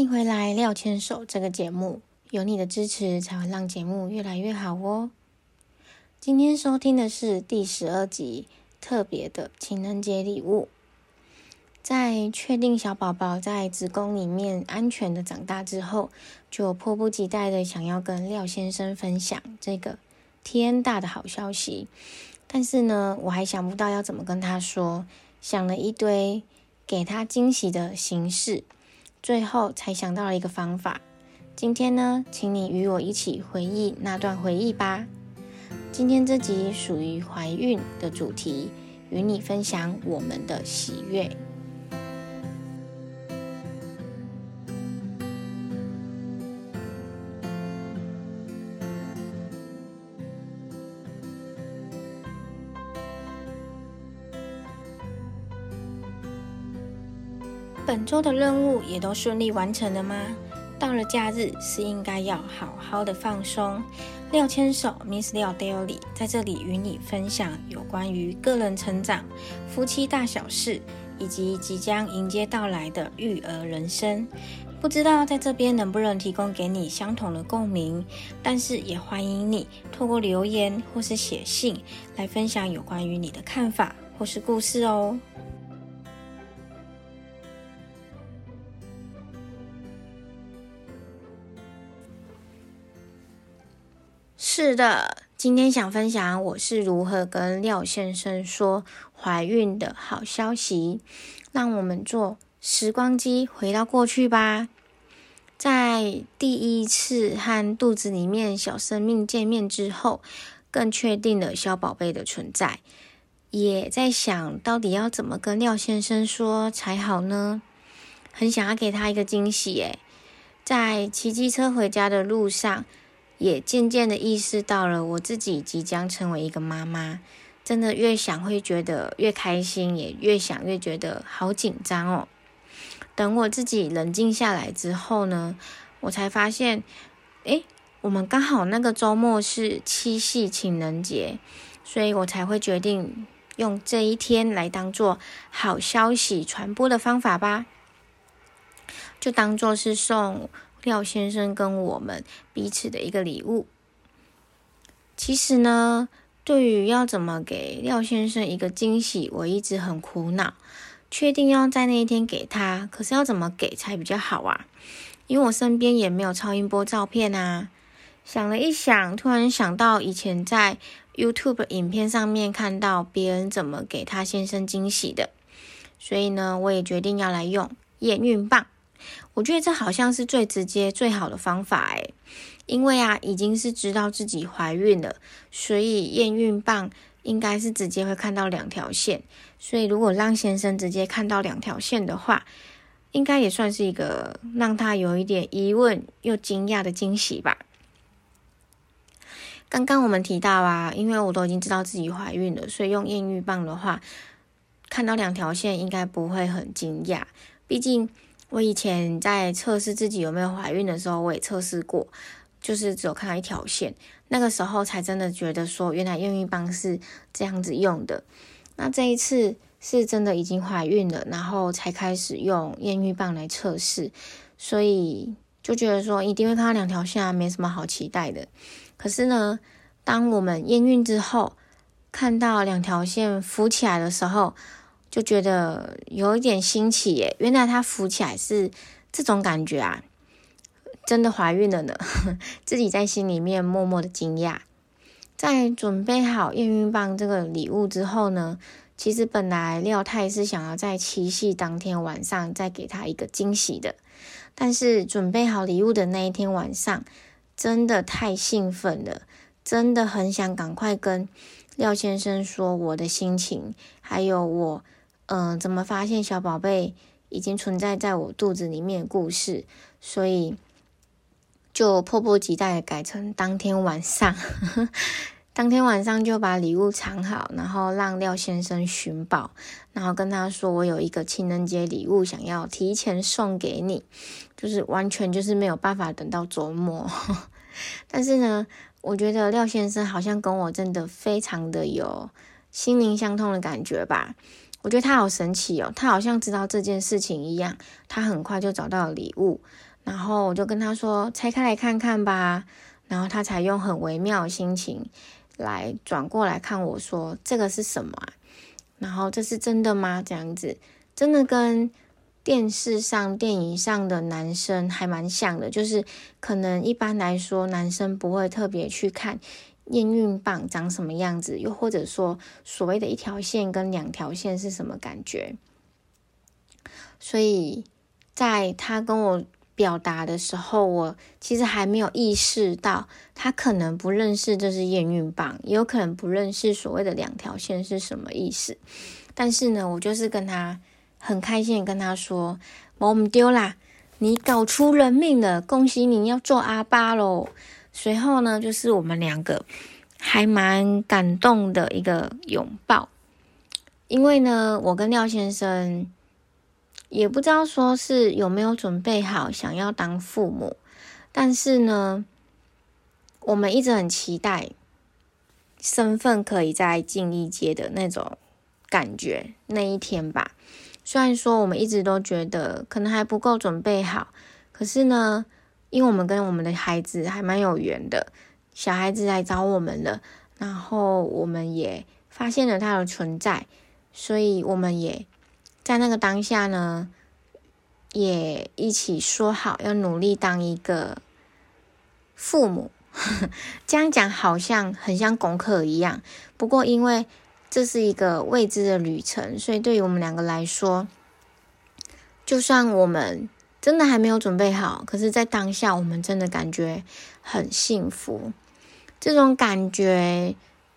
欢迎回来《廖牵手》这个节目，有你的支持才会让节目越来越好哦。今天收听的是第十二集特别的情人节礼物。在确定小宝宝在子宫里面安全的长大之后，就迫不及待的想要跟廖先生分享这个天大的好消息。但是呢，我还想不到要怎么跟他说，想了一堆给他惊喜的形式。最后才想到了一个方法。今天呢，请你与我一起回忆那段回忆吧。今天这集属于怀孕的主题，与你分享我们的喜悦。本周的任务也都顺利完成了吗？到了假日是应该要好好的放松。廖牵手 Miss 廖 Daily 在这里与你分享有关于个人成长、夫妻大小事，以及即将迎接到来的育儿人生。不知道在这边能不能提供给你相同的共鸣，但是也欢迎你透过留言或是写信来分享有关于你的看法或是故事哦。是的，今天想分享我是如何跟廖先生说怀孕的好消息。让我们坐时光机回到过去吧，在第一次和肚子里面小生命见面之后，更确定了小宝贝的存在，也在想到底要怎么跟廖先生说才好呢？很想要给他一个惊喜诶，在骑机车回家的路上。也渐渐的意识到了，我自己即将成为一个妈妈，真的越想会觉得越开心，也越想越觉得好紧张哦。等我自己冷静下来之后呢，我才发现，诶，我们刚好那个周末是七夕情人节，所以我才会决定用这一天来当做好消息传播的方法吧，就当做是送。廖先生跟我们彼此的一个礼物。其实呢，对于要怎么给廖先生一个惊喜，我一直很苦恼。确定要在那一天给他，可是要怎么给才比较好啊？因为我身边也没有超音波照片啊。想了一想，突然想到以前在 YouTube 影片上面看到别人怎么给他先生惊喜的，所以呢，我也决定要来用验孕棒。我觉得这好像是最直接、最好的方法诶，因为啊，已经是知道自己怀孕了，所以验孕棒应该是直接会看到两条线。所以如果让先生直接看到两条线的话，应该也算是一个让他有一点疑问又惊讶的惊喜吧。刚刚我们提到啊，因为我都已经知道自己怀孕了，所以用验孕棒的话，看到两条线应该不会很惊讶，毕竟。我以前在测试自己有没有怀孕的时候，我也测试过，就是只有看到一条线，那个时候才真的觉得说，原来验孕棒是这样子用的。那这一次是真的已经怀孕了，然后才开始用验孕棒来测试，所以就觉得说一定会看到两条线，没什么好期待的。可是呢，当我们验孕之后，看到两条线浮起来的时候，就觉得有一点新奇耶，原来它浮起来是这种感觉啊！真的怀孕了呢，自己在心里面默默的惊讶。在准备好验孕棒这个礼物之后呢，其实本来廖太是想要在七夕当天晚上再给他一个惊喜的，但是准备好礼物的那一天晚上，真的太兴奋了，真的很想赶快跟廖先生说我的心情，还有我。嗯，怎么发现小宝贝已经存在在我肚子里面的故事？所以就迫不及待改成当天晚上，当天晚上就把礼物藏好，然后让廖先生寻宝，然后跟他说我有一个情人节礼物想要提前送给你，就是完全就是没有办法等到周末。但是呢，我觉得廖先生好像跟我真的非常的有心灵相通的感觉吧。我觉得他好神奇哦，他好像知道这件事情一样，他很快就找到了礼物，然后我就跟他说：“拆开来看看吧。”然后他才用很微妙的心情来转过来看我说：“这个是什么啊？然后这是真的吗？这样子真的跟电视上、电影上的男生还蛮像的，就是可能一般来说男生不会特别去看验孕棒长什么样子，又或者说所谓的一条线跟两条线是什么感觉。所以在他跟我。”表达的时候，我其实还没有意识到他可能不认识这是验孕棒，也有可能不认识所谓的两条线是什么意思。但是呢，我就是跟他很开心跟他说：“我们丢啦，你搞出人命了，恭喜你要做阿爸喽！”随后呢，就是我们两个还蛮感动的一个拥抱，因为呢，我跟廖先生。也不知道说是有没有准备好想要当父母，但是呢，我们一直很期待身份可以在进一阶的那种感觉那一天吧。虽然说我们一直都觉得可能还不够准备好，可是呢，因为我们跟我们的孩子还蛮有缘的，小孩子来找我们了，然后我们也发现了他的存在，所以我们也。在那个当下呢，也一起说好要努力当一个父母。这样讲好像很像功课一样，不过因为这是一个未知的旅程，所以对于我们两个来说，就算我们真的还没有准备好，可是，在当下我们真的感觉很幸福。这种感觉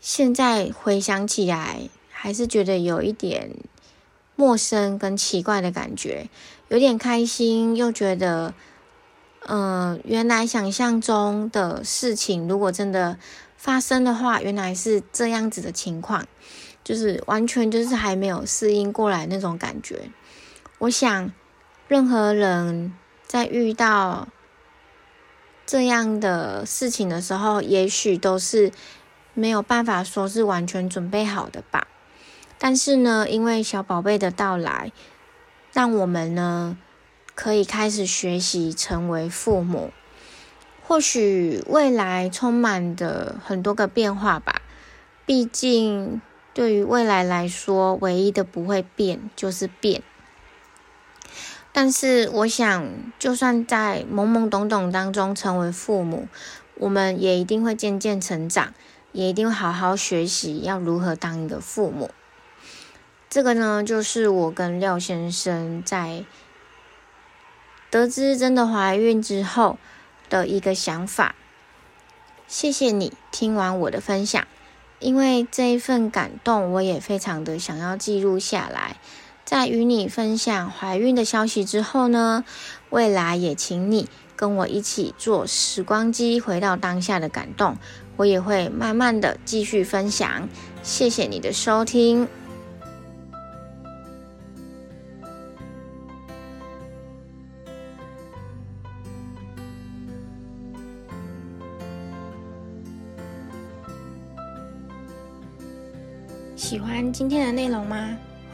现在回想起来，还是觉得有一点。陌生跟奇怪的感觉，有点开心，又觉得，嗯，原来想象中的事情，如果真的发生的话，原来是这样子的情况，就是完全就是还没有适应过来那种感觉。我想，任何人在遇到这样的事情的时候，也许都是没有办法说是完全准备好的吧。但是呢，因为小宝贝的到来，让我们呢可以开始学习成为父母。或许未来充满的很多个变化吧。毕竟，对于未来来说，唯一的不会变就是变。但是，我想，就算在懵懵懂懂当中成为父母，我们也一定会渐渐成长，也一定会好好学习要如何当一个父母。这个呢，就是我跟廖先生在得知真的怀孕之后的一个想法。谢谢你听完我的分享，因为这一份感动，我也非常的想要记录下来。在与你分享怀孕的消息之后呢，未来也请你跟我一起坐时光机，回到当下的感动。我也会慢慢的继续分享。谢谢你的收听。喜欢今天的内容吗？